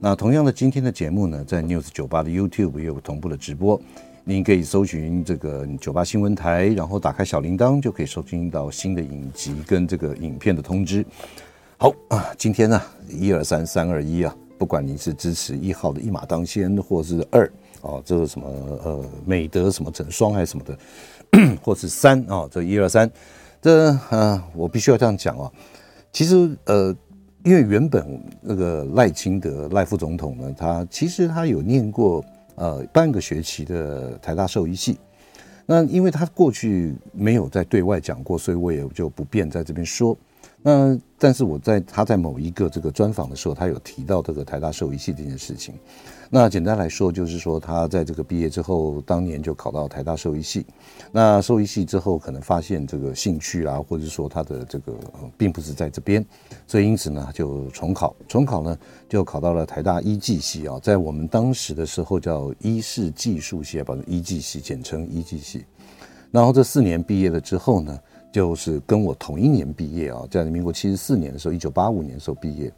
那同样的，今天的节目呢，在 News 九八的 YouTube 也有同步的直播。您可以搜寻这个九八新闻台，然后打开小铃铛，就可以收听到新的影集跟这个影片的通知。好啊，今天呢，一二三三二一啊，不管您是支持一号的一马当先，或是二啊，这个什么呃美德什么成双还是什么的，或是三啊，这一二三，这呃，我必须要这样讲啊，其实呃。因为原本那个赖清德赖副总统呢，他其实他有念过呃半个学期的台大兽医系，那因为他过去没有在对外讲过，所以我也就不便在这边说。那但是我在他在某一个这个专访的时候，他有提到这个台大兽医系这件事情。那简单来说，就是说他在这个毕业之后，当年就考到台大兽医系。那兽医系之后，可能发现这个兴趣啊，或者说他的这个并不是在这边，所以因此呢，就重考。重考呢，就考到了台大医技系啊，在我们当时的时候叫医事技术系，把医技系简称医技系。然后这四年毕业了之后呢，就是跟我同一年毕业啊，在民国七十四年的时候，一九八五年的时候毕业。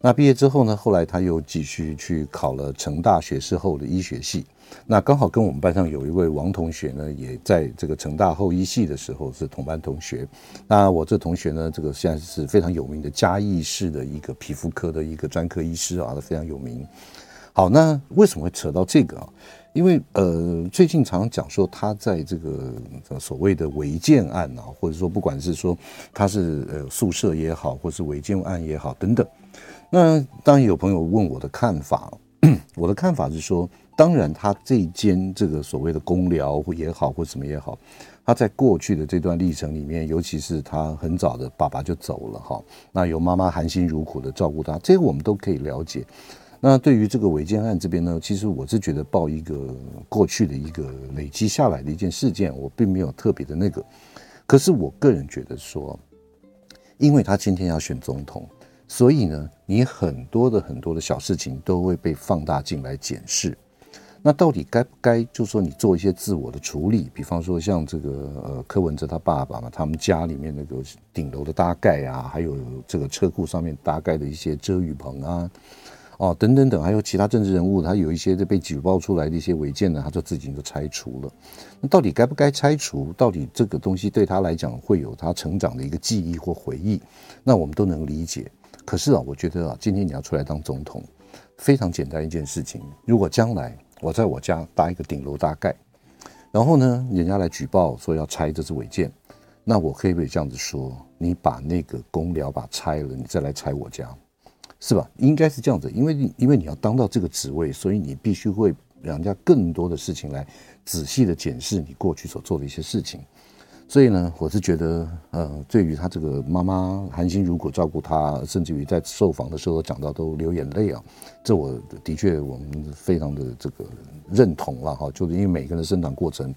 那毕业之后呢，后来他又继续去考了成大学士后的医学系。那刚好跟我们班上有一位王同学呢，也在这个成大后医系的时候是同班同学。那我这同学呢，这个现在是非常有名的嘉义市的一个皮肤科的一个专科医师啊，非常有名。好，那为什么会扯到这个啊？因为呃，最近常常讲说他在这个所谓的违建案啊，或者说不管是说他是呃宿舍也好，或是违建案也好等等。那当然有朋友问我的看法，我的看法是说，当然他这一间这个所谓的工寮也好，或什么也好，他在过去的这段历程里面，尤其是他很早的爸爸就走了哈，那由妈妈含辛茹苦的照顾他，这个我们都可以了解。那对于这个违建案这边呢，其实我是觉得报一个过去的一个累积下来的一件事件，我并没有特别的那个。可是我个人觉得说，因为他今天要选总统。所以呢，你很多的很多的小事情都会被放大镜来检视。那到底该不该，就是说你做一些自我的处理？比方说像这个呃柯文哲他爸爸嘛，他们家里面那个顶楼的搭盖啊，还有这个车库上面搭盖的一些遮雨棚啊，哦等等等，还有其他政治人物，他有一些被举报出来的一些违建呢，他就自己就拆除了。那到底该不该拆除？到底这个东西对他来讲会有他成长的一个记忆或回忆？那我们都能理解。可是啊，我觉得啊，今天你要出来当总统，非常简单一件事情。如果将来我在我家搭一个顶楼大盖，然后呢，人家来举报说要拆这是违建，那我可以不可以这样子说？你把那个工寮把拆了，你再来拆我家，是吧？应该是这样子，因为因为你要当到这个职位，所以你必须会人家更多的事情来仔细的检视你过去所做的一些事情。所以呢，我是觉得，呃，对于他这个妈妈含辛茹苦照顾他，甚至于在受访的时候讲到都流眼泪啊，这我的确我们非常的这个认同了哈，就是因为每个人的生长过程，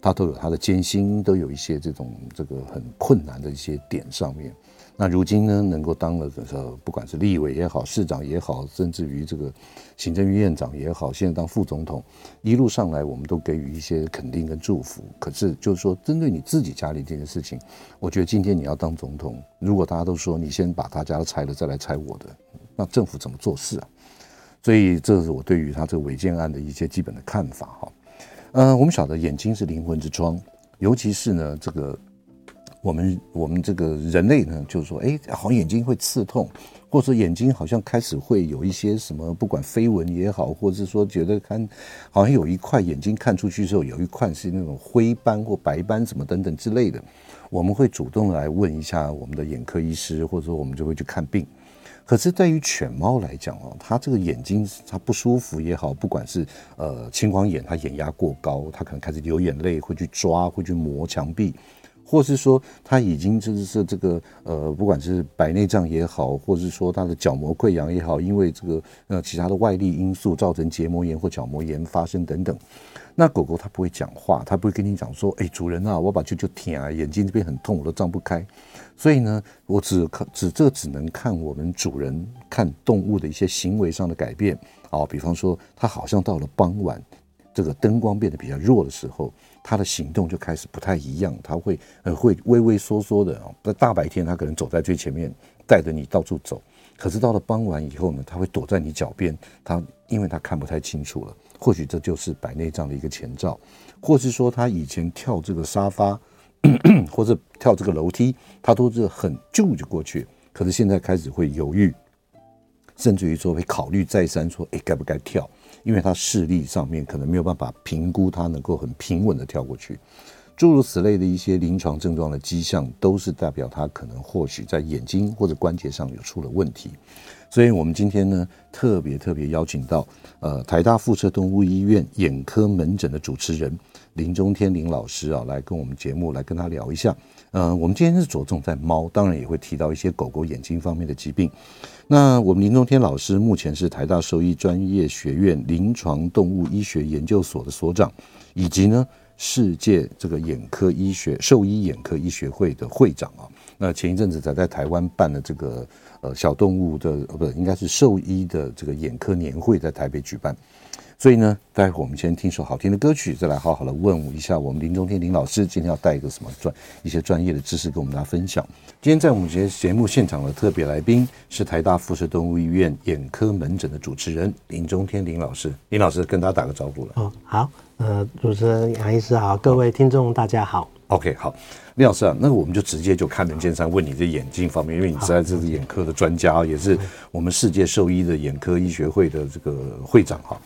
他都有他的艰辛，都有一些这种这个很困难的一些点上面。那如今呢，能够当了这个，不管是立委也好，市长也好，甚至于这个行政院院长也好，现在当副总统，一路上来，我们都给予一些肯定跟祝福。可是，就是说，针对你自己家里这件事情，我觉得今天你要当总统，如果大家都说你先把他家都拆了，再来拆我的，那政府怎么做事啊？所以，这是我对于他这个违建案的一些基本的看法哈。嗯，我们晓得眼睛是灵魂之窗，尤其是呢这个。我们我们这个人类呢，就是说，哎，好像眼睛会刺痛，或者说眼睛好像开始会有一些什么，不管飞蚊也好，或者是说觉得看好像有一块眼睛看出去之后有一块是那种灰斑或白斑什么等等之类的，我们会主动来问一下我们的眼科医师，或者说我们就会去看病。可是对于犬猫来讲哦，它这个眼睛它不舒服也好，不管是呃青光眼，它眼压过高，它可能开始流眼泪，会去抓，会去磨墙壁。或是说他已经就是说这个呃，不管是白内障也好，或是说他的角膜溃疡也好，因为这个呃其他的外力因素造成结膜炎或角膜炎发生等等，那狗狗它不会讲话，它不会跟你讲说，哎，主人啊，我把啾啾舔啊，眼睛这边很痛，我都张不开。所以呢，我只看只这只能看我们主人看动物的一些行为上的改变啊，比方说它好像到了傍晚，这个灯光变得比较弱的时候。他的行动就开始不太一样，他会呃会畏畏缩缩的啊。在大白天，他可能走在最前面，带着你到处走。可是到了傍晚以后呢，他会躲在你脚边，他因为他看不太清楚了。或许这就是白内障的一个前兆，或是说他以前跳这个沙发，或者跳这个楼梯，他都是很就就过去。可是现在开始会犹豫，甚至于说会考虑再三，说哎该不该跳。因为他视力上面可能没有办法评估，他能够很平稳的跳过去，诸如此类的一些临床症状的迹象，都是代表他可能或许在眼睛或者关节上有出了问题。所以，我们今天呢，特别特别邀请到呃台大附设动物医院眼科门诊的主持人林中天林老师啊，来跟我们节目来跟他聊一下。呃，我们今天是着重在猫，当然也会提到一些狗狗眼睛方面的疾病。那我们林中天老师目前是台大兽医专业学院临床动物医学研究所的所长，以及呢世界这个眼科医学兽医眼科医学会的会长啊。那前一阵子才在台湾办了这个呃小动物的呃不应该是兽医的这个眼科年会，在台北举办。所以呢，待会儿我们先听首好听的歌曲，再来好好的问一下我们林中天林老师今天要带一个什么专一些专业的知识跟我们大家分享。今天在我们节节目现场的特别来宾是台大附设动物医院眼科门诊的主持人林中天林老师，林老师跟大家打个招呼了。哦，好，呃，主持人杨医师好，各位听众大家好。OK，好，李老师啊，那我们就直接就开门见山问你这眼睛方面，因为你实在是眼科的专家，也是我们世界兽医的眼科医学会的这个会长哈。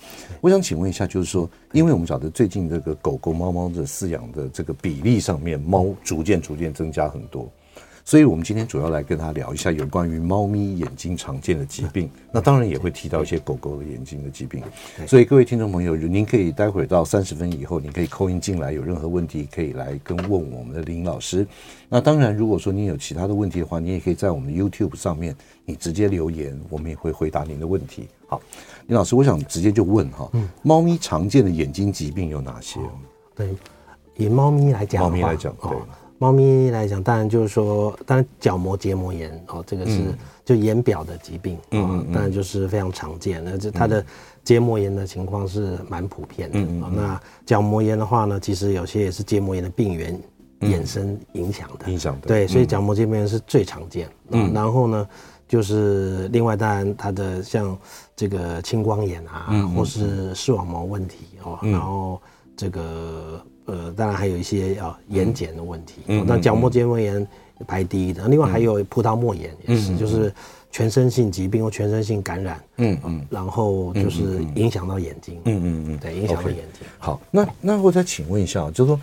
我想请问一下，就是说，因为我们晓得最近这个狗狗、猫猫的饲养的这个比例上面，猫逐渐逐渐增加很多。所以，我们今天主要来跟他聊一下有关于猫咪眼睛常见的疾病。那当然也会提到一些狗狗的眼睛的疾病。所以，各位听众朋友，您可以待会儿到三十分以后，您可以 call in 进来，有任何问题可以来跟问我们的林老师。那当然，如果说您有其他的问题的话，你也可以在我们的 YouTube 上面，你直接留言，我们也会回答您的问题。好，林老师，我想直接就问哈，猫咪常见的眼睛疾病有哪些？对，以猫咪来讲，猫咪来讲，对。猫咪来讲，当然就是说，当然角膜结膜炎哦，这个是就眼表的疾病，嗯，当然就是非常常见。那这它的结膜炎的情况是蛮普遍的。嗯，那角膜炎的话呢，其实有些也是结膜炎的病原衍生影响的。影响的。对，所以角膜结膜炎是最常见。嗯，然后呢，就是另外当然它的像这个青光眼啊，或是视网膜问题哦，然后这个。呃，当然还有一些啊眼睑的问题，嗯、那角膜结膜炎排第一的，嗯、另外还有葡萄膜炎也是，嗯、就是全身性疾病或全身性感染，嗯嗯，嗯然后就是影响到眼睛，嗯嗯嗯，对，影响到眼睛。好，那那我再请问一下，就是说。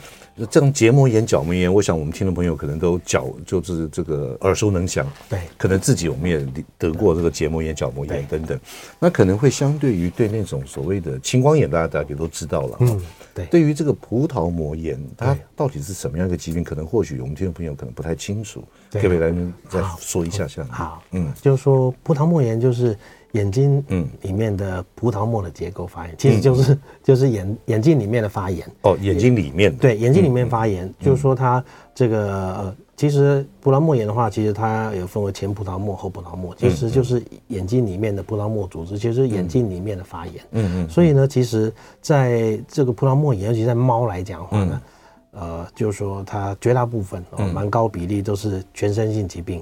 这种结膜炎、角膜炎，我想我们听众朋友可能都角就是这个耳熟能详。对，可能自己我们也得过这个结膜炎、角膜炎等等。那可能会相对于对那种所谓的青光眼，大家大家也都知道了。嗯，对。对于这个葡萄膜炎，它到底是什么样一个疾病？可能或许我们听众朋友可能不太清楚，可不可以来再说一下下？好，嗯，就是说葡萄膜炎就是。眼睛嗯。里面的葡萄膜的结构发炎，其实就是就是眼眼睛里面的发炎。哦，眼睛里面对眼睛里面发炎，就是说它这个呃，其实葡萄膜炎的话，其实它有分为前葡萄膜、后葡萄膜，其实就是眼睛里面的葡萄膜组织，其实眼睛里面的发炎。嗯嗯，所以呢，其实在这个葡萄膜炎，尤其在猫来讲的话呢，呃，就是说它绝大部分哦，蛮高比例都是全身性疾病。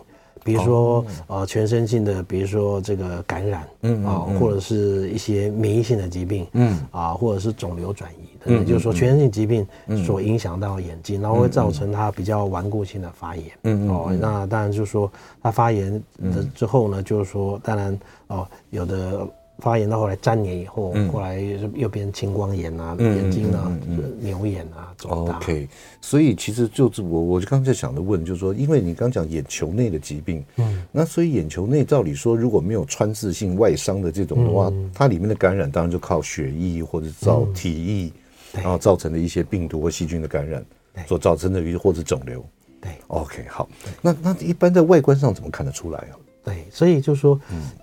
比如说，呃，全身性的，比如说这个感染，嗯啊，或者是一些免疫性的疾病，嗯。啊，或者是肿瘤转移等等，就是说全身性疾病所影响到眼睛，然后会造成它比较顽固性的发炎，嗯哦，那当然就是说它发炎的之后呢，就是说当然哦，有的。发炎到后来粘连以后，嗯、后来又变成青光眼啊，嗯、眼睛啊，牛眼啊，肿大。OK，所以其实就是我，我就刚才想的问，就是说，因为你刚讲眼球内的疾病，嗯，那所以眼球内照理说，如果没有穿刺性外伤的这种的话，嗯、它里面的感染当然就靠血液或者造体液，嗯、然后造成的一些病毒或细菌的感染，所造成的，或者肿瘤。对，OK，好。那那一般在外观上怎么看得出来啊？对，所以就说，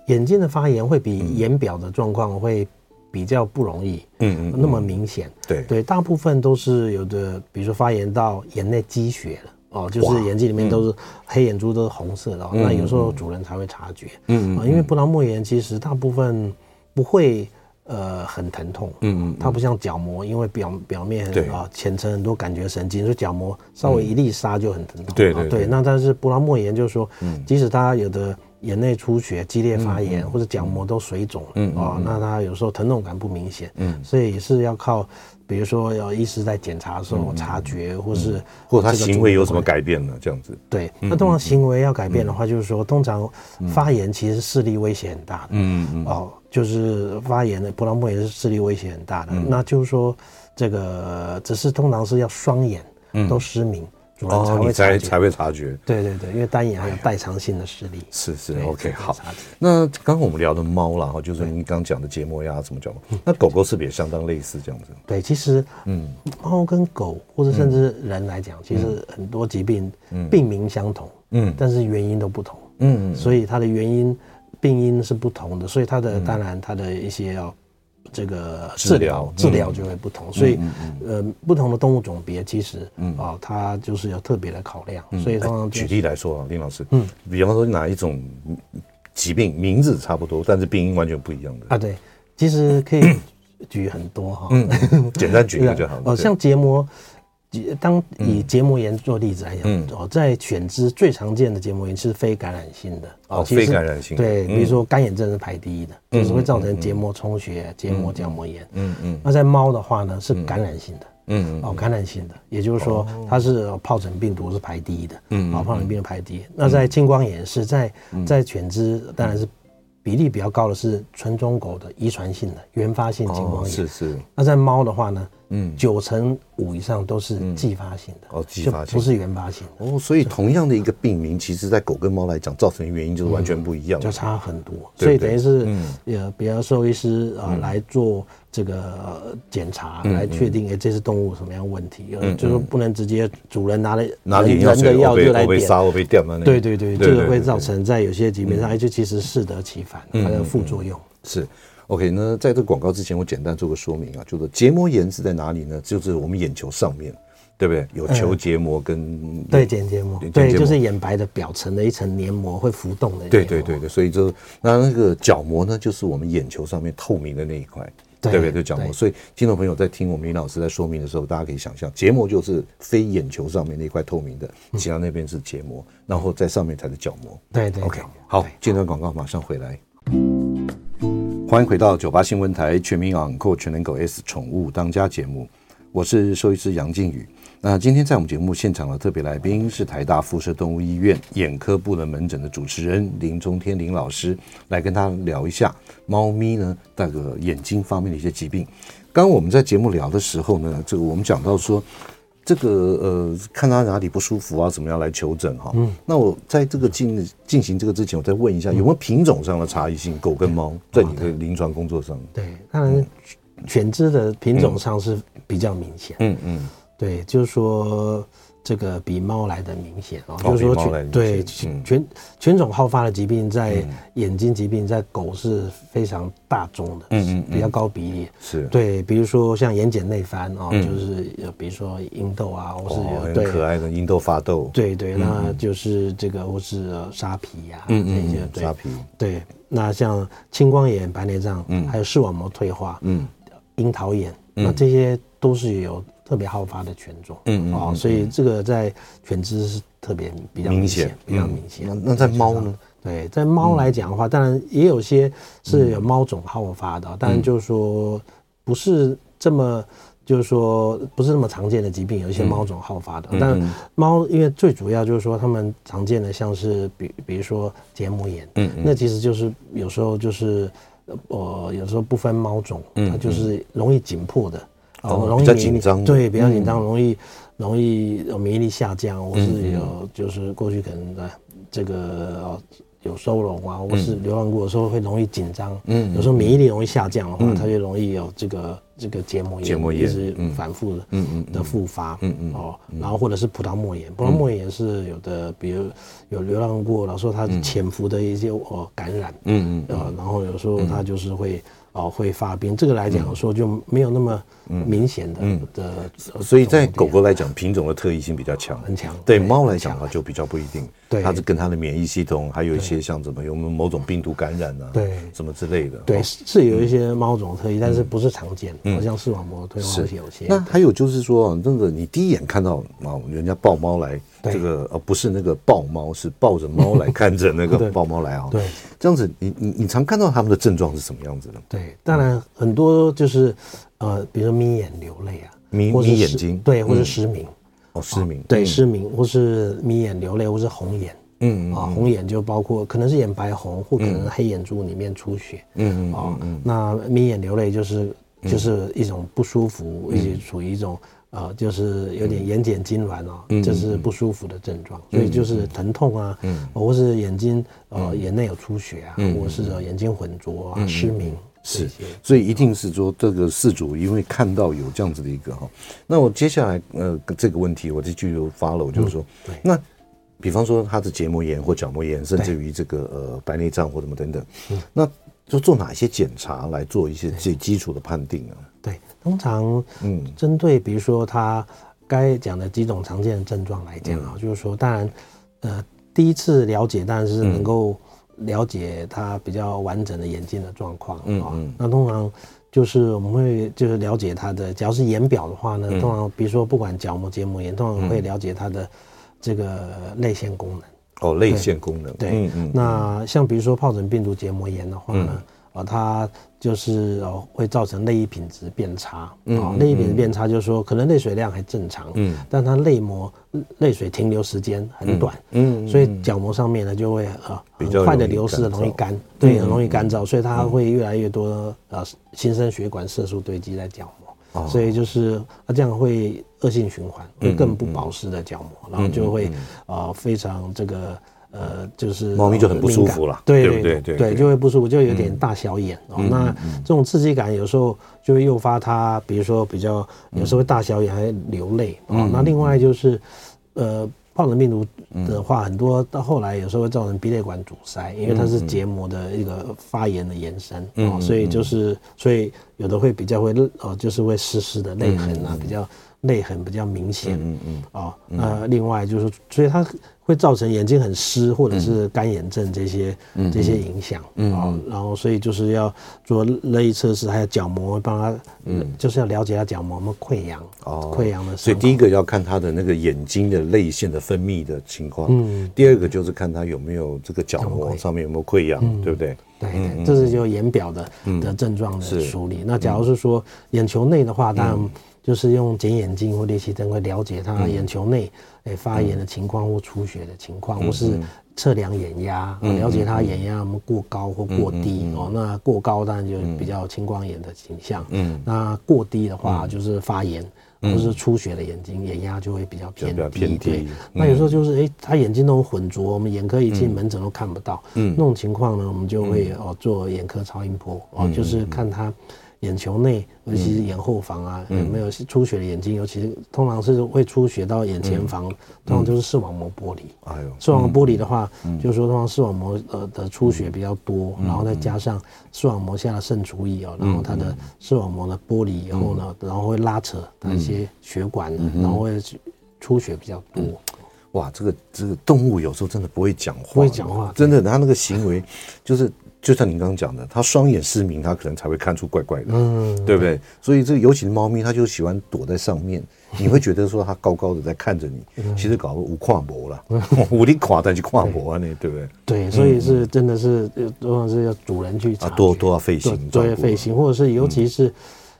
眼睛的发炎会比眼表的状况会比较不容易，嗯嗯，那么明显。对对，大部分都是有的，比如说发炎到眼内积血了。哦，就是眼睛里面都是黑眼珠，都是红色的，哦，那有时候主人才会察觉。嗯嗯，因为布囊膜炎其实大部分不会呃很疼痛。嗯嗯，它不像角膜，因为表表面啊浅层很多感觉神经，所以角膜稍微一粒沙就很疼痛。对对对。那但是布囊膜炎就是说，即使它有的眼内出血、激烈发炎或者角膜都水肿，嗯啊，那他有时候疼痛感不明显。嗯，所以也是要靠。比如说，要医师在检查的时候察觉，或是或者他行为有什么改变呢？这样子。对，那通常行为要改变的话，就是说，通常发炎其实视力威胁很大的。嗯嗯哦，就是发炎的布囊膜炎是视力威胁很大的。那就是说，这个只是通常是要双眼都失明。哦，你才才会察觉。对对对，因为单眼还有代偿性的视力。是是，OK，好。那刚刚我们聊的猫啦，哈，就是您刚讲的结膜压什么角膜。那狗狗是不是也相当类似这样子？对，其实，嗯，猫跟狗或者甚至人来讲，其实很多疾病病名相同，嗯，但是原因都不同，嗯，所以它的原因病因是不同的，所以它的当然它的一些要。这个治疗治疗就会不同，所以呃，不同的动物种别其实啊，它就是要特别的考量。所以通常举例来说啊，林老师，嗯，比方说哪一种疾病名字差不多，但是病因完全不一样的啊？对，其实可以举很多哈，嗯，简单举一个就好了。哦，像结膜。当以结膜炎做例子来讲，哦，在犬只最常见的结膜炎是非感染性的哦，非感染性对，比如说干眼症是排第一的，就是会造成结膜充血、结膜角膜炎。嗯嗯。那在猫的话呢，是感染性的，嗯哦，感染性的，也就是说它是疱疹病毒是排第一的，嗯，疱疹病毒排第一。那在青光眼是在在犬只当然是比例比较高的是纯种狗的遗传性的原发性青光眼，是是。那在猫的话呢？嗯，九成五以上都是继发性的哦，继发性。不是原发性哦，所以同样的一个病名，其实在狗跟猫来讲，造成的原因就是完全不一样，就差很多。所以等于是呃，比方兽医师啊来做这个检查，来确定哎，这是动物什么样问题，嗯就是不能直接主人拿了拿人的药就来点，对对对，这个会造成在有些疾病上，哎就其实适得其反，它的副作用。是。OK，那在这个广告之前，我简单做个说明啊，就是结膜炎是在哪里呢？就是我们眼球上面，对不对？有球结膜跟对瞼结膜，对，就是眼白的表层的一层黏膜会浮动的。对对对对，所以就那那个角膜呢，就是我们眼球上面透明的那一块，对不对？就角膜。所以听众朋友在听我们林老师在说明的时候，大家可以想象，结膜就是非眼球上面那块透明的，其他那边是结膜，然后在上面才是角膜。对对。OK，好，这段广告马上回来。欢迎回到九八新闻台《全民养狗全能狗 S 宠物当家》节目，我是兽医师杨静宇。那今天在我们节目现场的特别来宾是台大辐射动物医院眼科部的门诊的主持人林中天林老师，来跟他聊一下猫咪呢那个眼睛方面的一些疾病。刚我们在节目聊的时候呢，这个我们讲到说。这个呃，看他哪里不舒服啊，怎么样来求诊哈？嗯，那我在这个进进行这个之前，我再问一下，有没有品种上的差异性？狗跟猫在你的临床工作上？对，当然犬只的品种上是比较明显。嗯嗯，对，就是说。这个比猫来的明显哦，就是说犬对犬犬种好发的疾病，在眼睛疾病在狗是非常大宗的，嗯嗯，比较高比例。是。对，比如说像眼睑内翻啊，就是比如说鹰痘啊，或是很可爱的鹰痘发痘，对对，那就是这个或是沙皮呀，嗯嗯，沙皮。对，那像青光眼、白内障，嗯，还有视网膜退化，嗯，樱桃眼，那这些都是有。特别好发的犬种，嗯啊，所以这个在犬只是特别比较明显，比较明显。那那在猫呢？对，在猫来讲的话，当然也有些是有猫种好发的，当然就是说不是这么，就是说不是那么常见的疾病，有一些猫种好发的。但猫因为最主要就是说它们常见的像是比比如说结膜炎，嗯，那其实就是有时候就是呃有时候不分猫种，它就是容易紧迫的。哦，容易免疫力对，比较紧张，容易容易有免疫力下降，或是有就是过去可能的这个有收容啊，或是流浪过的时候会容易紧张，嗯，有时候免疫力容易下降的话，它就容易有这个这个结膜炎，结膜炎一直反复的，嗯嗯的复发，嗯嗯哦，然后或者是葡萄膜炎，葡萄膜炎是有的，比如有流浪过，然后说它潜伏的一些哦感染，嗯嗯，啊，然后有时候它就是会。哦，会发病，这个来讲说就没有那么明显的、嗯、的，所以在狗狗来讲，品种的特异性比较强，很强。对猫来讲的话，就比较不一定。对，它是跟它的免疫系统，还有一些像什么有没有某种病毒感染啊，对，什么之类的。对，是有一些猫种特异，但是不是常见，好像视网膜退化有些。那还有就是说，那个你第一眼看到猫，人家抱猫来。这个呃不是那个抱猫，是抱着猫来看着那个 抱猫来啊。对，这样子，你你你常看到他们的症状是什么样子的？对，当然很多就是呃，比如说眯眼流泪啊，眯眯眼睛，对，或是失明。哦，失明。对，失明，或是眯眼流泪，或是红眼。嗯啊，红眼就包括可能是眼白红，或可能黑眼珠里面出血。嗯嗯啊，那眯眼流泪就是就是一种不舒服，一直处于一种。啊，就是有点眼睑痉挛哦，这是不舒服的症状，所以就是疼痛啊，或是眼睛呃眼内有出血啊，或是眼睛浑浊啊、失明，是，所以一定是说这个事主因为看到有这样子的一个哈，那我接下来呃这个问题我就继续 follow，就是说，那比方说他的结膜炎或角膜炎，甚至于这个呃白内障或什么等等，那就做哪些检查来做一些最基础的判定啊？对。通常，嗯，针对比如说他该讲的几种常见的症状来讲啊，就是说，当然，呃，第一次了解，当然是能够了解他比较完整的眼睛的状况啊。那通常就是我们会就是了解他的，只要是眼表的话呢，通常比如说不管角膜、结膜炎，通常会了解他的这个泪腺功能。哦，泪腺功能。对，那像比如说疱疹病毒结膜炎的话呢，啊，它。就是哦，会造成泪液品质变差啊。泪液品质变差，就是说可能泪水量还正常，嗯，但它泪膜泪水停留时间很短，嗯，所以角膜上面呢就会啊很快的流失，容易干，对，很容易干燥，所以它会越来越多呃新生血管色素堆积在角膜，所以就是它这样会恶性循环，会更不保湿的角膜，然后就会啊非常这个。呃，就是猫咪就很不舒服了，对对对对，就会不舒服，就有点大小眼哦。那这种刺激感有时候就会诱发它，比如说比较有时候会大小眼，还会流泪哦。那另外就是，呃，疱疹病毒的话，很多到后来有时候会造成鼻泪管阻塞，因为它是结膜的一个发炎的延伸哦，所以就是所以有的会比较会哦，就是会湿湿的泪痕啊，比较泪痕比较明显，嗯嗯。哦，那另外就是所以它。会造成眼睛很湿，或者是干眼症这些、嗯、这些影响，嗯，嗯，然后所以就是要做泪液测试，还有角膜帮他，嗯，就是要了解他角膜有没有溃疡，哦，溃疡的。所以第一个要看他的那个眼睛的泪腺的分泌的情况，嗯，第二个就是看他有没有这个角膜上面有没有溃疡，嗯、对不对？对对，这是就眼表的、嗯、的症状的处理。那假如是说眼球内的话，当然。就是用剪眼镜或裂隙灯会了解他眼球内诶发炎的情况或出血的情况，或是测量眼压，了解他眼压有没有过高或过低哦。那过高当然就比较青光眼的倾向，嗯，那过低的话就是发炎或是出血的眼睛，眼压就会比较偏低。对，那有时候就是诶，他眼睛那种混浊，我们眼科一进门诊都看不到，嗯，那种情况呢，我们就会哦做眼科超音波哦，就是看他。眼球内，尤其是眼后房啊，有没有出血的眼睛？尤其是通常是会出血到眼前房，通常就是视网膜剥离。哎呦，视网膜剥离的话，就是说通常视网膜呃的出血比较多，然后再加上视网膜下的渗出液哦，然后它的视网膜的剥离以后呢，然后会拉扯它一些血管，然后会出血比较多。哇，这个这个动物有时候真的不会讲话，不会讲话，真的，它那个行为就是。就像你刚刚讲的，它双眼失明，它可能才会看出怪怪的，嗯，对不对？所以这个尤其是猫咪，它就喜欢躲在上面，你会觉得说它高高的在看着你，其实搞得无跨模了，无力跨但去跨模啊，那对不对？对，所以是真的是，往往是要主人去啊，多多要费心，多要费心，或者是尤其是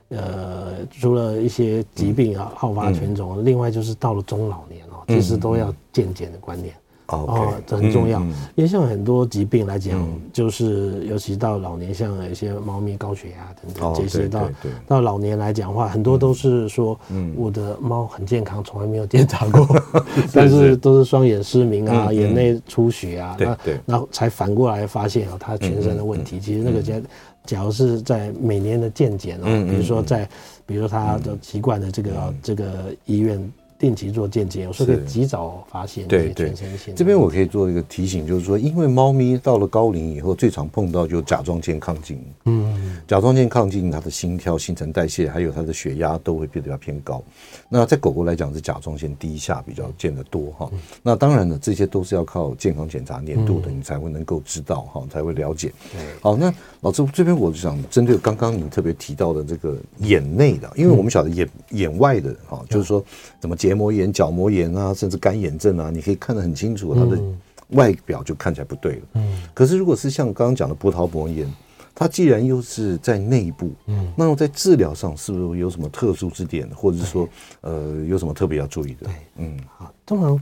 呃，除了一些疾病啊好发犬种，另外就是到了中老年哦，其实都要渐渐的观念。哦，这很重要。因为像很多疾病来讲，就是尤其到老年，像有些猫咪高血压等等这些，到到老年来讲的话，很多都是说，我的猫很健康，从来没有检查过，但是都是双眼失明啊，眼内出血啊，那然后才反过来发现哦，它全身的问题。其实那个假假如是在每年的健检哦，比如说在，比如说他的习惯的这个这个医院。定期做健检，有时候可以及早发现对对，这边我可以做一个提醒，就是说，因为猫咪到了高龄以后，最常碰到就甲状腺亢进。嗯，甲状腺亢进，它的心跳、新陈代谢还有它的血压都会变得比较偏高。那在狗狗来讲，是甲状腺低下比较见得多哈。那当然了，这些都是要靠健康检查年度的，你才会能够知道哈，才会了解。好，那老师这边我就想针对刚刚你特别提到的这个眼内的，因为我们晓得眼眼外的哈，就是说怎么结膜炎、角膜炎啊，甚至干眼症啊，你可以看得很清楚，它的外表就看起来不对了。嗯。可是如果是像刚刚讲的葡萄膜炎，它既然又是在内部，嗯，那么在治疗上是不是有什么特殊之点，或者是说，呃，有什么特别要注意的？对，嗯，好，通常，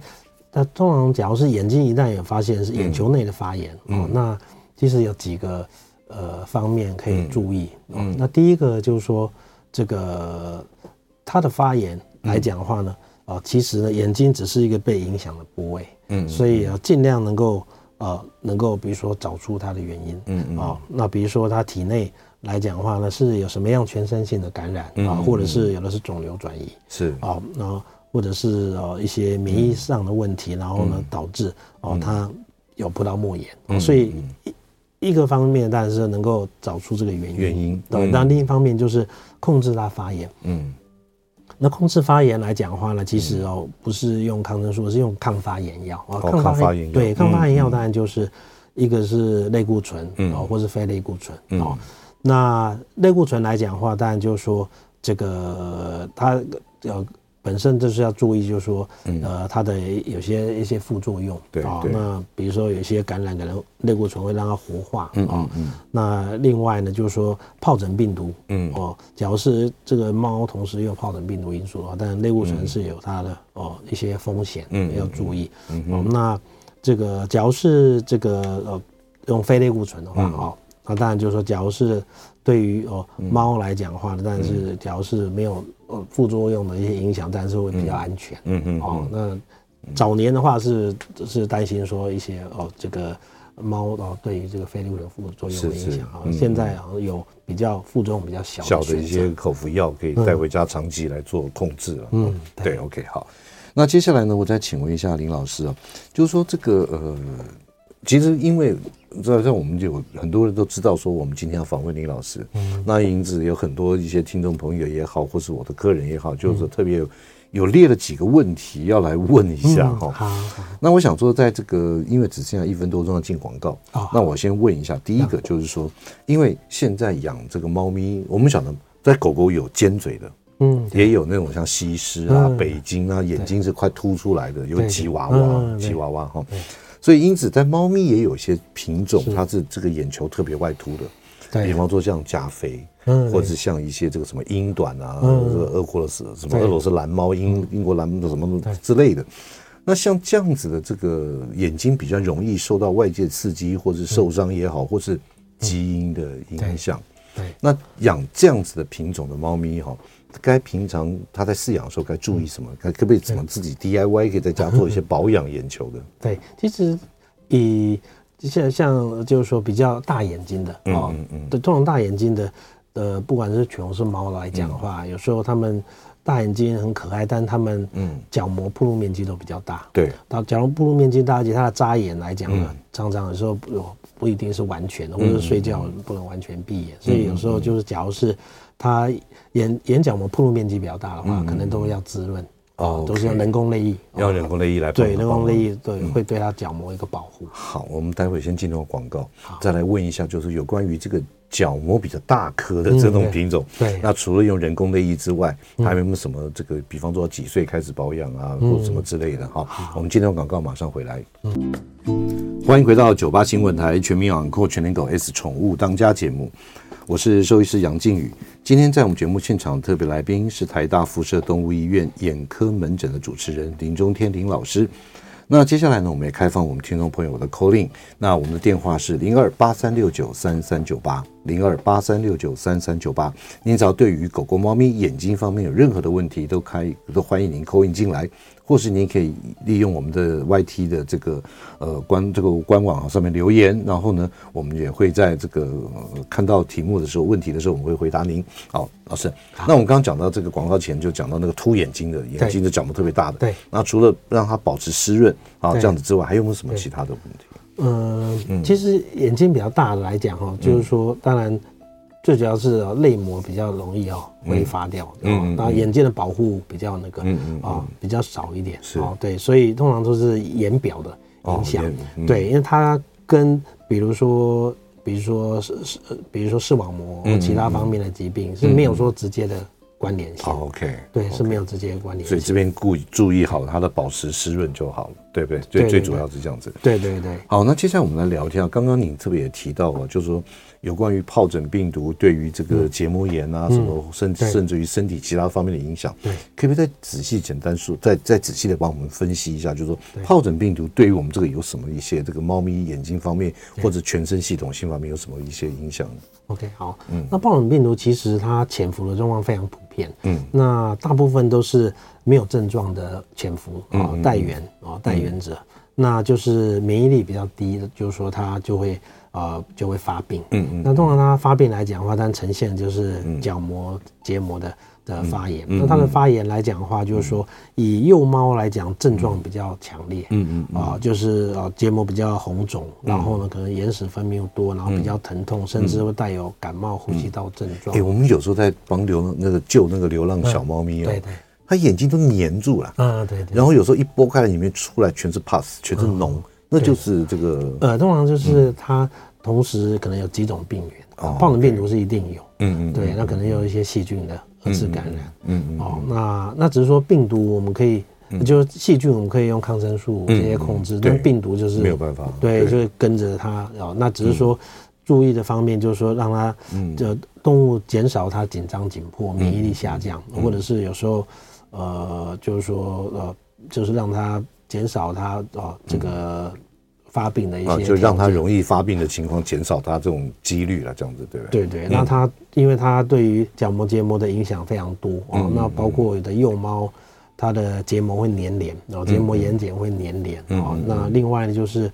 那通常假如是眼睛一旦有发现是眼球内的发炎，哦，那其实有几个呃方面可以注意。嗯，那第一个就是说，这个它的发炎来讲的话呢。啊，其实呢，眼睛只是一个被影响的部位，嗯，所以要尽量能够呃，能够比如说找出它的原因，嗯嗯，啊，那比如说它体内来讲的话呢，是有什么样全身性的感染啊，或者是有的是肿瘤转移，是。啊，然后或者是呃一些免疫上的问题，然后呢导致哦它有葡萄膜炎，所以一一个方面当然是能够找出这个原因，原因，对，那另一方面就是控制它发炎，嗯。那控制发炎来讲的话呢，其实哦，不是用抗生素，是用抗发炎药啊。抗发炎对抗发炎药当然就是一个是类固醇哦，或是非类固醇哦。那类固醇来讲的话，当然就是说这个它要。本身就是要注意，就是说，呃，它的有些一些副作用，对啊。那比如说有些感染，可能类固醇会让它活化嗯。嗯。那另外呢，就是说疱疹病毒，嗯哦，假如是这个猫同时有疱疹病毒因素的话，但类固醇是有它的哦一些风险，嗯，要注意。嗯嗯。那这个假如是这个呃用非类固醇的话，哦，那当然就是说，假如是对于哦猫来讲的话，但是只要是没有。呃，副作用的一些影响，但是会比较安全。嗯嗯。哦，那早年的话是是担心说一些哦，这个猫哦对于这个非类固醇副作用的影响啊。现在好像有比较副作用比较小小的一些口服药可以带回家长期来做控制了。嗯，对。OK，好。那接下来呢，我再请问一下林老师啊，就是说这个呃，其实因为。在在我们就有很多人都知道说，我们今天要访问林老师。嗯，那因此有很多一些听众朋友也好，或是我的客人也好，就是特别有有列了几个问题要来问一下哈。好，那我想说，在这个因为只剩下一分多钟要进广告，那我先问一下，第一个就是说，因为现在养这个猫咪，我们晓得在狗狗有尖嘴的，嗯，也有那种像西施啊、北京啊，眼睛是快凸出来的，有吉娃娃、吉娃娃哈。所以，因此，在猫咪也有一些品种，它是这个眼球特别外凸的，比方说像加菲，嗯，或者是像一些这个什么英短啊，嗯，俄国的什么俄罗斯蓝猫、英英国蓝猫什么之类的。那像这样子的这个眼睛比较容易受到外界刺激，或是受伤也好，或是基因的影响。对，那养这样子的品种的猫咪哈。该平常他在饲养的时候该注意什么？该可不可以怎么自己 DIY 可以在家做一些保养眼球的？对，其实以像像就是说比较大眼睛的啊，嗯嗯，对，通常大眼睛的呃，不管是犬或是猫来讲的话，有时候他们大眼睛很可爱，但他们嗯角膜暴露面积都比较大。对，到角膜暴露面积大，而且它的眨眼来讲呢，常常有时候不不一定是完全的，或者睡觉不能完全闭眼，所以有时候就是假如是。它眼眼角膜铺露面积比较大的话，可能都要滋润哦，都是用人工泪液，要人工泪液来对人工泪液对会对它角膜一个保护。好，我们待会先进入广告，再来问一下，就是有关于这个角膜比较大颗的这种品种，对，那除了用人工泪液之外，还有没有什么这个，比方说几岁开始保养啊，或什么之类的哈？我们进入广告，马上回来。嗯，欢迎回到九八新闻台全民养狗全能狗 S 宠物当家节目。我是兽医师杨靖宇，今天在我们节目现场特别来宾是台大辐射动物医院眼科门诊的主持人林中天林老师。那接下来呢，我们也开放我们听众朋友的 call in。那我们的电话是零二八三六九三三九八零二八三六九三三九八。您只要对于狗狗、猫咪眼睛方面有任何的问题，都开都欢迎您 call in 进来，或是您可以利用我们的 YT 的这个呃官这个官网上面留言，然后呢，我们也会在这个、呃、看到题目的时候、问题的时候，我们会回答您。好，老师，那我们刚刚讲到这个广告前就讲到那个凸眼睛的眼睛的角膜特别大的，对，那除了让它保持湿润。啊，这样子之外，还有没有什么其他的问题？呃、嗯，其实眼睛比较大的来讲哈，就是说，当然最主要是泪膜比较容易哦挥发掉，嗯，然后眼睛的保护比较那个，嗯嗯啊比较少一点，是。哦，对，所以通常都是眼表的影响，对，因为它跟比如说，比如说是是，比如说视网膜或其他方面的疾病是没有说直接的。关联性，OK，对，是没有直接的关联性，所以这边故意注意好它的保持湿润就好了，对不对？最最主要是这样子，对对对。好，那接下来我们来聊一下，刚刚你特别也提到了，就是说有关于疱疹病毒对于这个结膜炎啊，什么甚甚至于身体其他方面的影响，对，可不可以再仔细简单说，再再仔细的帮我们分析一下，就是说疱疹病毒对于我们这个有什么一些这个猫咪眼睛方面或者全身系统性方面有什么一些影响？OK，好，嗯，那疱疹病毒其实它潜伏的状况非常普遍。嗯，那大部分都是没有症状的潜伏啊，带源啊，带源者，那就是免疫力比较低的，就是说它就会呃就会发病。嗯嗯，那通常它发病来讲的话，它呈现就是角膜结膜的的发炎。那它的发炎来讲的话，就是说以幼猫来讲，症状比较强烈。嗯嗯啊，就是啊结膜比较红肿，然后呢可能眼屎分泌又多，然后比较疼痛，甚至会带有感冒、呼吸道症状。哎，我们有时候在帮流那个救那个流浪小猫咪啊，对对，它眼睛都黏住了。啊对对。然后有时候一剥开了，里面出来全是 pus，全是脓，那就是这个。呃，通常就是它同时可能有几种病原，疱疹病毒是一定有。嗯嗯。对，那可能有一些细菌的。二次感染，嗯嗯，哦，那那只是说病毒，我们可以，就是细菌，我们可以用抗生素这些控制，但病毒就是没有办法，对，就是跟着它，哦，那只是说注意的方面，就是说让它，这动物减少它紧张紧迫，免疫力下降，或者是有时候，呃，就是说，呃，就是让它减少它，哦，这个。发病的一些、啊，就让它容易发病的情况减少它这种几率了，这样子对不对？对对，那它因为它对于角膜结膜的影响非常多哦，那包括有的幼猫，它的结膜会粘连，然后结膜眼睑会粘连哦。那另外呢，就是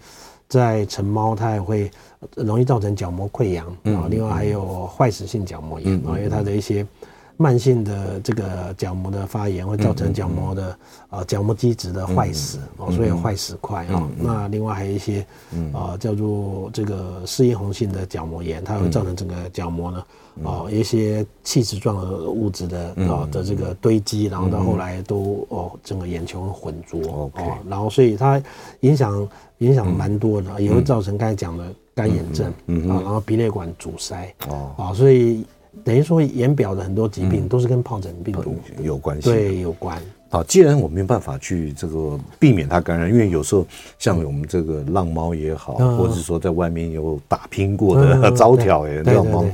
在成猫，它也会容易造成角膜溃疡啊。另外还有坏死性角膜炎啊，因为它的一些。慢性的这个角膜的发炎会造成角膜的啊角膜基质的坏死哦，所以有坏死快啊。那另外还有一些啊叫做这个适应红性的角膜炎，它会造成整个角膜呢啊一些气质状的物质的啊的这个堆积，然后到后来都哦整个眼球很浑浊哦，然后所以它影响影响蛮多的，也会造成刚才讲的干眼症啊，然后鼻泪管阻塞哦。啊，所以。等于说，眼表的很多疾病都是跟疱疹病毒有关系，对，有关。好，既然我没有办法去这个避免它感染，因为有时候像我们这个浪猫也好，或者是说在外面有打拼过的招条哎，浪猫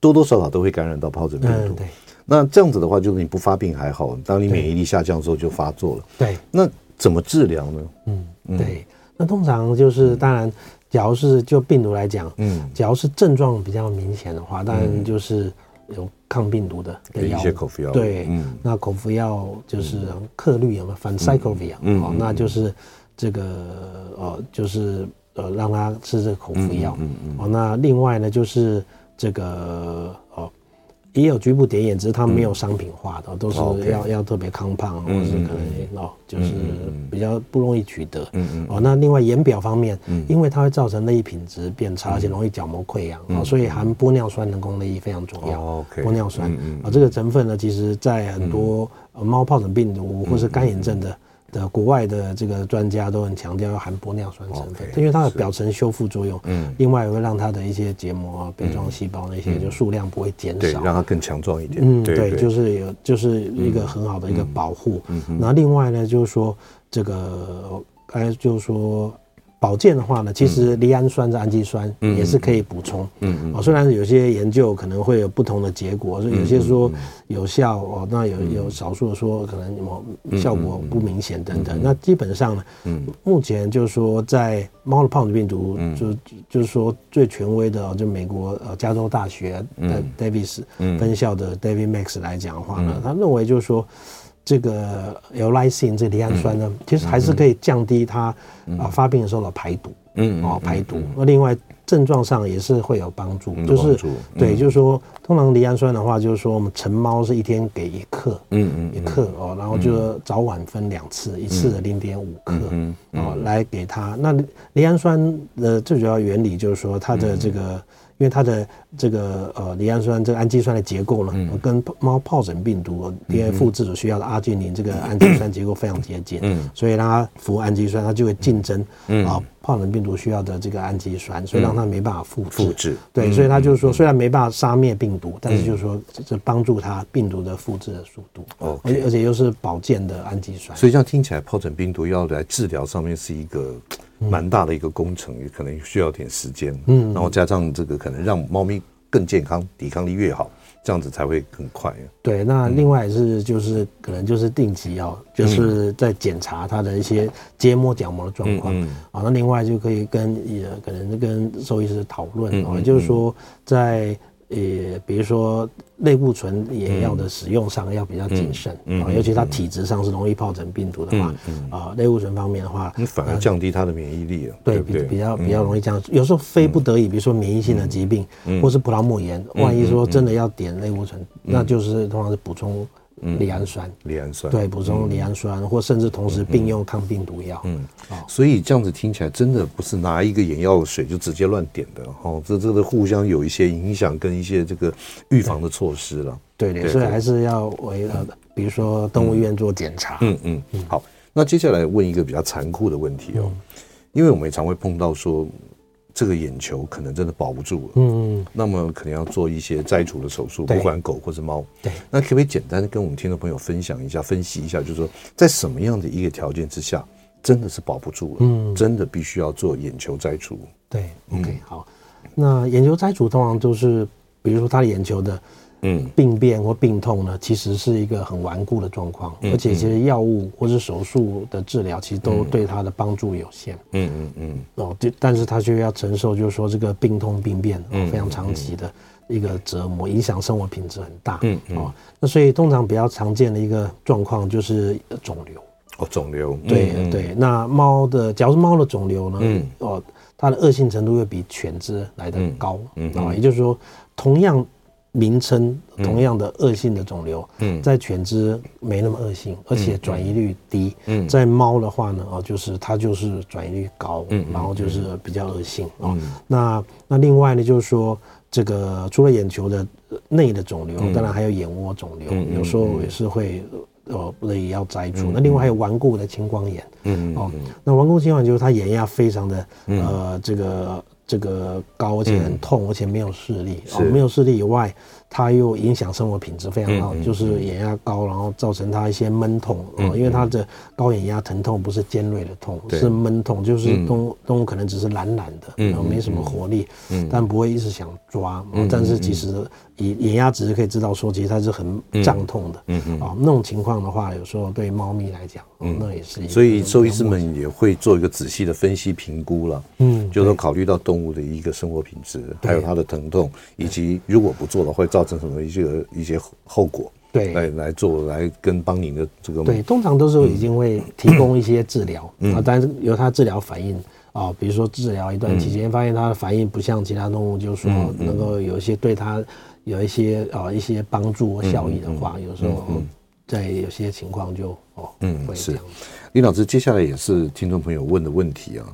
多多少少都会感染到疱疹病毒。对，那这样子的话，就是你不发病还好，当你免疫力下降之后就发作了。对，那怎么治疗呢？嗯，对，那通常就是当然。假如是就病毒来讲，嗯，假如是症状比较明显的话，当然就是有抗病毒的的药，一些口服药，对，嗯，那口服药就是克氯有没有反 Cyclovir 嗯，那就是这个呃，就是呃，让他吃这个口服药，嗯嗯，哦，那另外呢，就是这个哦。也有局部点眼，只是它没有商品化的，都是要要特别抗胖，或者是可能哦，就是比较不容易取得。嗯嗯。哦，那另外眼表方面，因为它会造成泪液品质变差，而且容易角膜溃疡啊，所以含玻尿酸人工泪液非常重要。OK。玻尿酸啊，这个成分呢，其实在很多猫疱疹病毒或是干眼症的。的国外的这个专家都很强调要含玻尿酸成分，因为它的表层修复作用，嗯，另外也会让它的一些结膜啊、杯状细胞那些就数量不会减少，对，让它更强壮一点。嗯，对，就是有就是一个很好的一个保护。嗯，然后另外呢，就是说这个刚才就是说保健的话呢，其实赖氨酸的氨基酸也是可以补充。嗯嗯。哦，虽然有些研究可能会有不同的结果，所以有些说有效哦，那有有少数说可能某效果不明显等等。那基本上呢，嗯，目前就是说在猫的疱疹病毒，就就是说最权威的，就美国呃加州大学的 Davis 分校的 David Max 来讲的话呢，他认为就是说。这个 L-lysine 这个赖氨酸呢，其实还是可以降低它啊发病的时候的排毒，嗯，哦排毒。那另外症状上也是会有帮助，就是对，就是说通常赖氨酸的话，就是说我们成猫是一天给一克，嗯嗯，一克哦，然后就早晚分两次，一次的零点五克，嗯哦，来给它。那赖氨酸的最主要原理就是说它的这个。因为它的这个呃赖氨酸这个氨基酸的结构呢，嗯、跟猫疱疹病毒 DNA 复制所需要的阿胶宁这个氨基酸结构非常接近，嗯，所以让它服务氨基酸，它就会竞争，嗯啊疱疹病毒需要的这个氨基酸，所以让它没办法复制，复制，对，所以它就是说虽然没办法杀灭病毒，但是就是说这帮助它病毒的复制的速度，哦，而且而且又是保健的氨基酸，所以这样听起来疱疹病毒要来治疗上面是一个。蛮大的一个工程，也可能需要点时间。嗯，然后加上这个，可能让猫咪更健康，抵抗力越好，这样子才会更快。对，那另外是就是可能就是定期哦，就是在检查它的一些结膜角膜的状况。嗯，啊，那另外就可以跟也可能跟兽医师讨论哦，就是说在。也比如说类固醇也要的使用上要比较谨慎啊，尤其它体质上是容易疱疹病毒的话，啊，类固醇方面的话，你反而降低它的免疫力了。对，比比较比较容易降。有时候非不得已，比如说免疫性的疾病，或是葡萄膜炎，万一说真的要点类固醇，那就是通常是补充。赖氨酸，赖氨酸，对，补充赖氨酸，或甚至同时并用抗病毒药。嗯，所以这样子听起来真的不是拿一个眼药水就直接乱点的哦，这这个互相有一些影响跟一些这个预防的措施了。对对，所以还是要围绕的，比如说动物医院做检查。嗯嗯嗯。好，那接下来问一个比较残酷的问题哦，因为我们也常会碰到说。这个眼球可能真的保不住了，嗯，那么可能要做一些摘除的手术，不管狗或是猫，对，那可不可以简单的跟我们听众朋友分享一下，分析一下，就是说在什么样的一个条件之下，真的是保不住了，嗯，真的必须要做眼球摘除，对，OK，好，那眼球摘除通常都是，比如说他的眼球的。嗯，病变或病痛呢，其实是一个很顽固的状况，而且其实药物或是手术的治疗，其实都对他的帮助有限。嗯嗯嗯。哦，就但是他却要承受，就是说这个病痛病变，非常长期的一个折磨，影响生活品质很大。嗯嗯。哦那所以通常比较常见的一个状况就是肿瘤。哦，肿瘤。对对。那猫的，假如是猫的肿瘤呢？嗯。哦，它的恶性程度会比犬只来得高。嗯。啊，也就是说，同样。名称同样的恶性的肿瘤，嗯，在犬只没那么恶性，而且转移率低。嗯，在猫的话呢，哦，就是它就是转移率高，嗯，然后就是比较恶性哦。那那另外呢，就是说这个除了眼球的内的肿瘤，当然还有眼窝肿瘤，有时候也是会呃，也要摘除。那另外还有顽固的青光眼，嗯哦，那顽固青光眼就是它眼压非常的呃这个。这个高，而且很痛，而且没有视力，哦，没有视力以外，它又影响生活品质非常好，就是眼压高，然后造成它一些闷痛，哦，因为它的高眼压疼痛不是尖锐的痛，是闷痛，就是动物动物可能只是懒懒的，然后没什么活力，但不会一直想抓，但是其实以眼压值可以知道说，其实它是很胀痛的，嗯嗯，啊，那种情况的话，有时候对猫咪来讲，嗯，那也是一个，所以兽医师们也会做一个仔细的分析评估了，嗯，就是说考虑到动物。的一个生活品质，还有它的疼痛，以及如果不做的话会造成什么一些一些后果，对，来来做来跟帮您的这个，对，通常都是已经会提供一些治疗啊，但是由它治疗反应啊，比如说治疗一段期间，发现它的反应不像其他动物，就是说能够有一些对它有一些啊一些帮助或效益的话，有时候在有些情况就哦，嗯，会是。李老师，接下来也是听众朋友问的问题啊，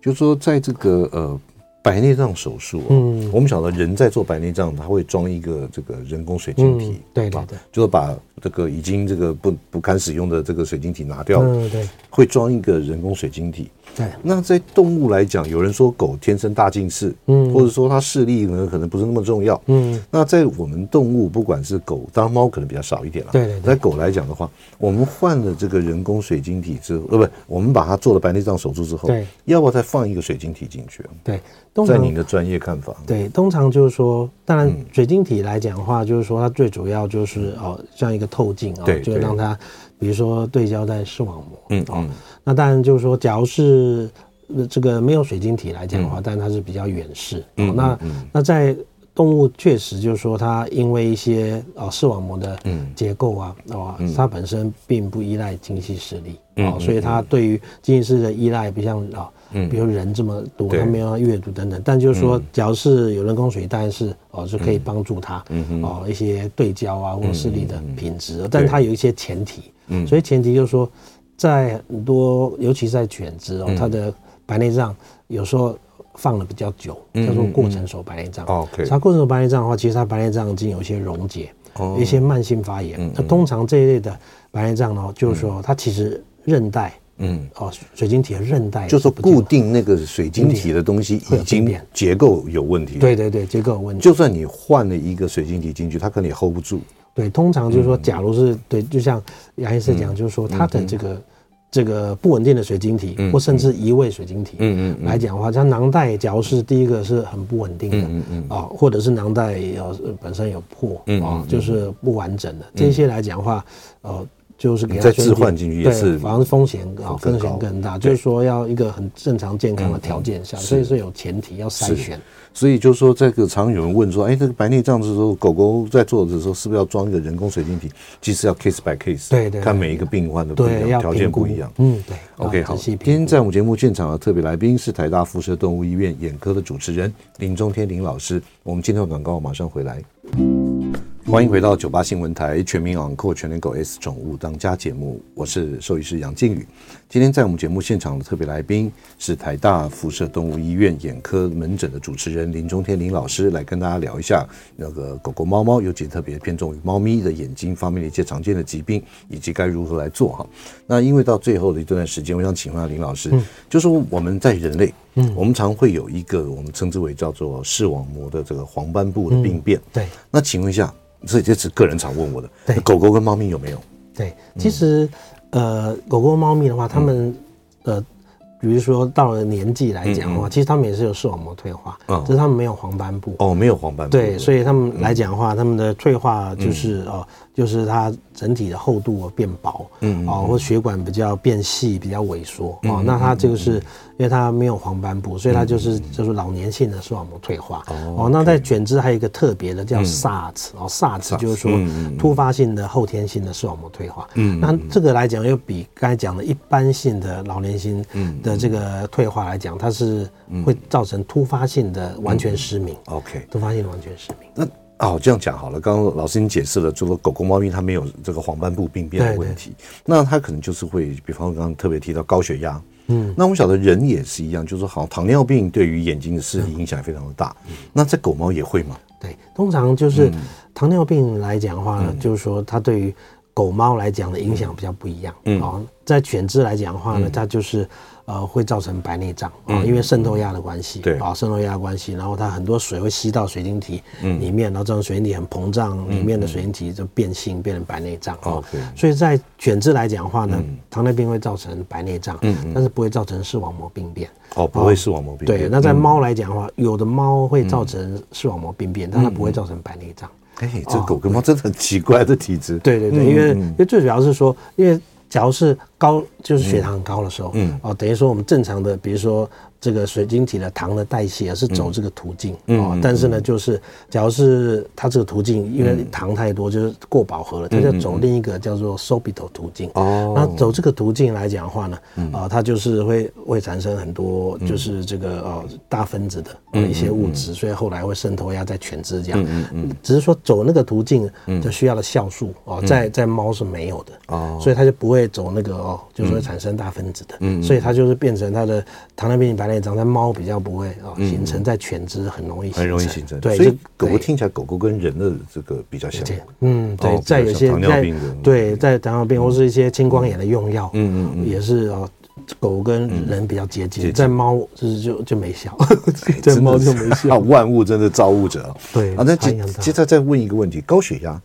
就是说在这个呃。白内障手术，嗯，我们晓得人在做白内障，他会装一个这个人工水晶体，对对对，就是把这个已经这个不不堪使用的这个水晶体拿掉，嗯，对，会装一个人工水晶体。对。那在动物来讲，有人说狗天生大近视，嗯，或者说它视力呢可能不是那么重要，嗯。那在我们动物，不管是狗，当然猫可能比较少一点了，对对。在狗来讲的话，我们换了这个人工水晶体之后，呃，不，我们把它做了白内障手术之后，对，要不要再放一个水晶体进去？对。在您的专业看法，对，通常就是说，当然水晶体来讲的话，就是说它最主要就是哦，像一个透镜啊，就让它，比如说对焦在视网膜，嗯哦，那当然就是说，假如是这个没有水晶体来讲的话，但它是比较远视，嗯，那那在动物确实就是说，它因为一些哦视网膜的结构啊，哦，它本身并不依赖精细视力，哦，所以它对于精细视力的依赖不像啊。嗯，比如人这么多，它没有阅读等等，但就是说，假如是有人工水晶，当然是哦，是可以帮助他，哦，一些对焦啊或视力的品质，但它有一些前提，所以前提就是说，在很多，尤其是在犬只哦，它的白内障有时候放了比较久，叫做过程熟白内障。OK，它过程熟白内障的话，其实它白内障已经有一些溶解，有一些慢性发炎。那通常这一类的白内障呢，就是说它其实韧带。嗯哦，水晶体的韧带就是固定那个水晶体的东西已经结构有问题。对对对，结构有问题。就算你换了一个水晶体进去，它可能也 hold 不住。对，通常就是说，假如是对，就像杨医师讲，就是说它的这个这个不稳定的水晶体，或甚至移位水晶体，嗯嗯来讲的话，像囊袋，假如是第一个是很不稳定的，嗯嗯啊，或者是囊袋有本身有破，啊，就是不完整的，这些来讲的话，呃。就是给他再置换进去也是，反而风险啊风险更大。就是说要一个很正常健康的条件下，所以是有前提要筛选。所以就是说，这个常有人问说，哎，这个白内障的时候，狗狗在做的时候，是不是要装一个人工水晶体？其实要 case by case，对对，看每一个病患的不一样，条件不一样。嗯，对。OK，好。今天在我们节目现场的特别来宾是台大辐射动物医院眼科的主持人林中天林老师。我们今天的广告马上回来。欢迎回到九八新闻台全民昂购全能狗 S 宠物当家节目，我是兽医师杨靖宇。今天在我们节目现场的特别来宾是台大辐射动物医院眼科门诊的主持人林中天林老师，来跟大家聊一下那个狗狗、猫猫，尤其特别偏重于猫咪的眼睛方面的一些常见的疾病，以及该如何来做哈。那因为到最后的一段时间，我想请问下林老师，嗯、就是说我们在人类，嗯，我们常会有一个我们称之为叫做视网膜的这个黄斑部的病变，嗯、对。那请问一下。所以这是个人常问我的，对，狗狗跟猫咪有没有？对，其实，呃，狗狗、猫咪的话，它们，呃。比如说到了年纪来讲的话，其实他们也是有视网膜退化，只是他们没有黄斑部。哦，没有黄斑部。对，所以他们来讲的话，他们的退化就是哦，就是它整体的厚度变薄，嗯，哦，或血管比较变细，比较萎缩，哦，那它这个是因为它没有黄斑部，所以它就是就是老年性的视网膜退化。哦，那在犬只还有一个特别的叫 SARS，哦，SARS 就是说突发性的后天性的视网膜退化。嗯，那这个来讲又比刚才讲的一般性的老年性的。这个退化来讲，它是会造成突发性的完全失明。OK，突发性的完全失明。那哦，这样讲好了。刚刚老师您解释了，就说狗狗、猫咪它没有这个黄斑部病变的问题，那它可能就是会，比方说刚刚特别提到高血压。嗯，那我们晓得人也是一样，就是说好，糖尿病对于眼睛的视力影响非常的大。那在狗猫也会吗？对，通常就是糖尿病来讲的话呢，就是说它对于狗猫来讲的影响比较不一样。嗯，哦，在犬只来讲的话呢，它就是。呃，会造成白内障啊，因为渗透压的关系，对啊，渗透压的关系，然后它很多水会吸到水晶体里面，然后这种水晶体很膨胀，里面的水晶体就变性，变成白内障啊。所以在犬只来讲的话呢，糖尿病会造成白内障，嗯但是不会造成视网膜病变。哦，不会视网膜病变。对，那在猫来讲的话，有的猫会造成视网膜病变，但它不会造成白内障。哎，这狗跟猫真的很奇怪的体质。对对对，因为因为最主要是说，因为假如是高，就是血糖高的时候，嗯，哦，等于说我们正常的，比如说。这个水晶体的糖的代谢是走这个途径哦，但是呢，就是假如是它这个途径因为糖太多，就是过饱和了，它就走另一个叫做 sorbitol 途径。哦。那走这个途径来讲的话呢，啊，它就是会会产生很多就是这个呃大分子的一些物质，所以后来会渗透压在犬只这样。嗯只是说走那个途径就需要的酵素哦，在在猫是没有的哦，所以它就不会走那个哦，就是会产生大分子的，所以它就是变成它的糖尿病白内。长在猫比较不会啊，形成在犬只很容易很容易形成。对，所以狗狗听起来狗狗跟人的这个比较像。嗯，对，在有些糖尿病的对，在糖尿病或是一些青光眼的用药，嗯嗯嗯，也是啊，狗跟人比较接近，在猫就是就就没效，在猫就没效。万物真的造物者。对啊，那接接着再问一个问题：高血压。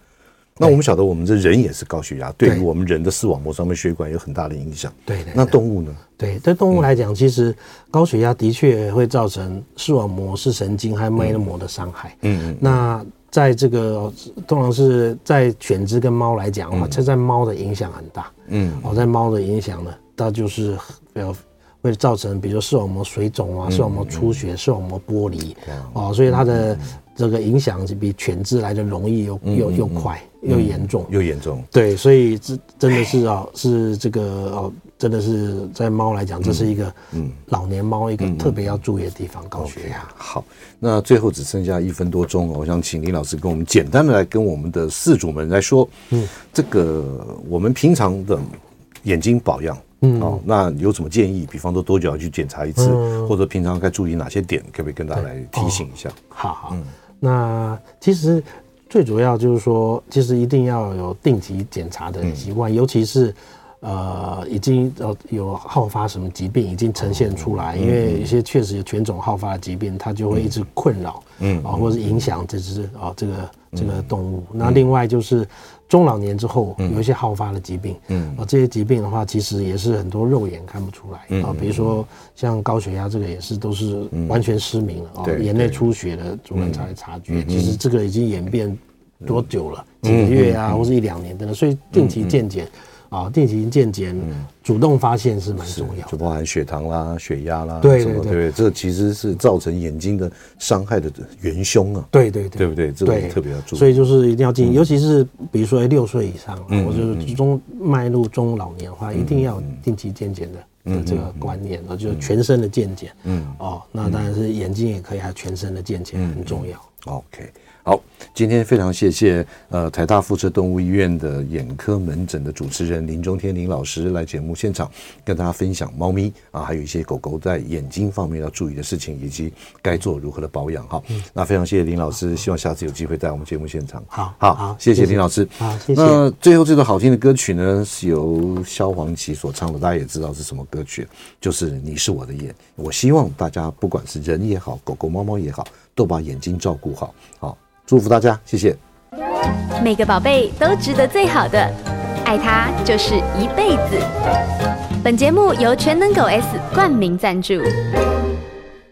那我们晓得，我们这人也是高血压，对于我们人的视网膜上面血管有很大的影响。对的。那动物呢？对，对动物来讲，其实高血压的确会造成视网膜、视神经还有脉络膜的伤害。嗯嗯。那在这个通常是在犬只跟猫来讲的话，这在猫的影响很大。嗯。哦，在猫的影响呢，它就是比较会造成，比如说视网膜水肿啊、视网膜出血、视网膜剥离。哦，所以它的。这个影响是比犬只来的容易又又又快又严重。又严重，对，所以这真的是啊，是这个哦，真的是在猫来讲，这是一个嗯老年猫一个特别要注意的地方，高血压。好，那最后只剩下一分多钟，我想请林老师跟我们简单的来跟我们的饲主们来说，嗯，这个我们平常的眼睛保养，嗯，哦，那有什么建议？比方说多久要去检查一次，或者平常该注意哪些点，可不可以跟大家来提醒一下？好好，嗯。那其实最主要就是说，其实一定要有定期检查的习惯，嗯、尤其是呃已经呃有好发什么疾病已经呈现出来，嗯、因为一些确实有犬种好发的疾病，它就会一直困扰，嗯啊，或者是影响这只啊这个这个动物。嗯、那另外就是。中老年之后有一些好发的疾病，嗯，啊，这些疾病的话，其实也是很多肉眼看不出来，啊，比如说像高血压这个也是都是完全失明了，啊，眼内出血的主人才会察觉，其实这个已经演变多久了，几个月啊，或者一两年等等，所以定期健检。啊，定期健检，主动发现是蛮重要的，就包含血糖啦、血压啦，对对对，这其实是造成眼睛的伤害的元凶啊。对对对，对不对？这个特别要注意。所以就是一定要进，尤其是比如说六岁以上，或者是中迈入中老年的话，一定要定期健检的的这个观念，啊，就是全身的健检。嗯，哦，那当然是眼睛也可以，还有全身的健检很重要。OK。好，今天非常谢谢呃台大附设动物医院的眼科门诊的主持人林中天林老师来节目现场跟大家分享猫咪啊，还有一些狗狗在眼睛方面要注意的事情，以及该做如何的保养哈。嗯、那非常谢谢林老师，希望下次有机会在我们节目现场。好，好，好，谢谢林老师。好，谢谢。那最后这首好听的歌曲呢，是由萧煌奇所唱的，大家也知道是什么歌曲，就是《你是我的眼》。我希望大家不管是人也好，狗狗猫猫也好，都把眼睛照顾好。好。祝福大家，谢谢。每个宝贝都值得最好的，爱他就是一辈子。本节目由全能狗 S 冠名赞助。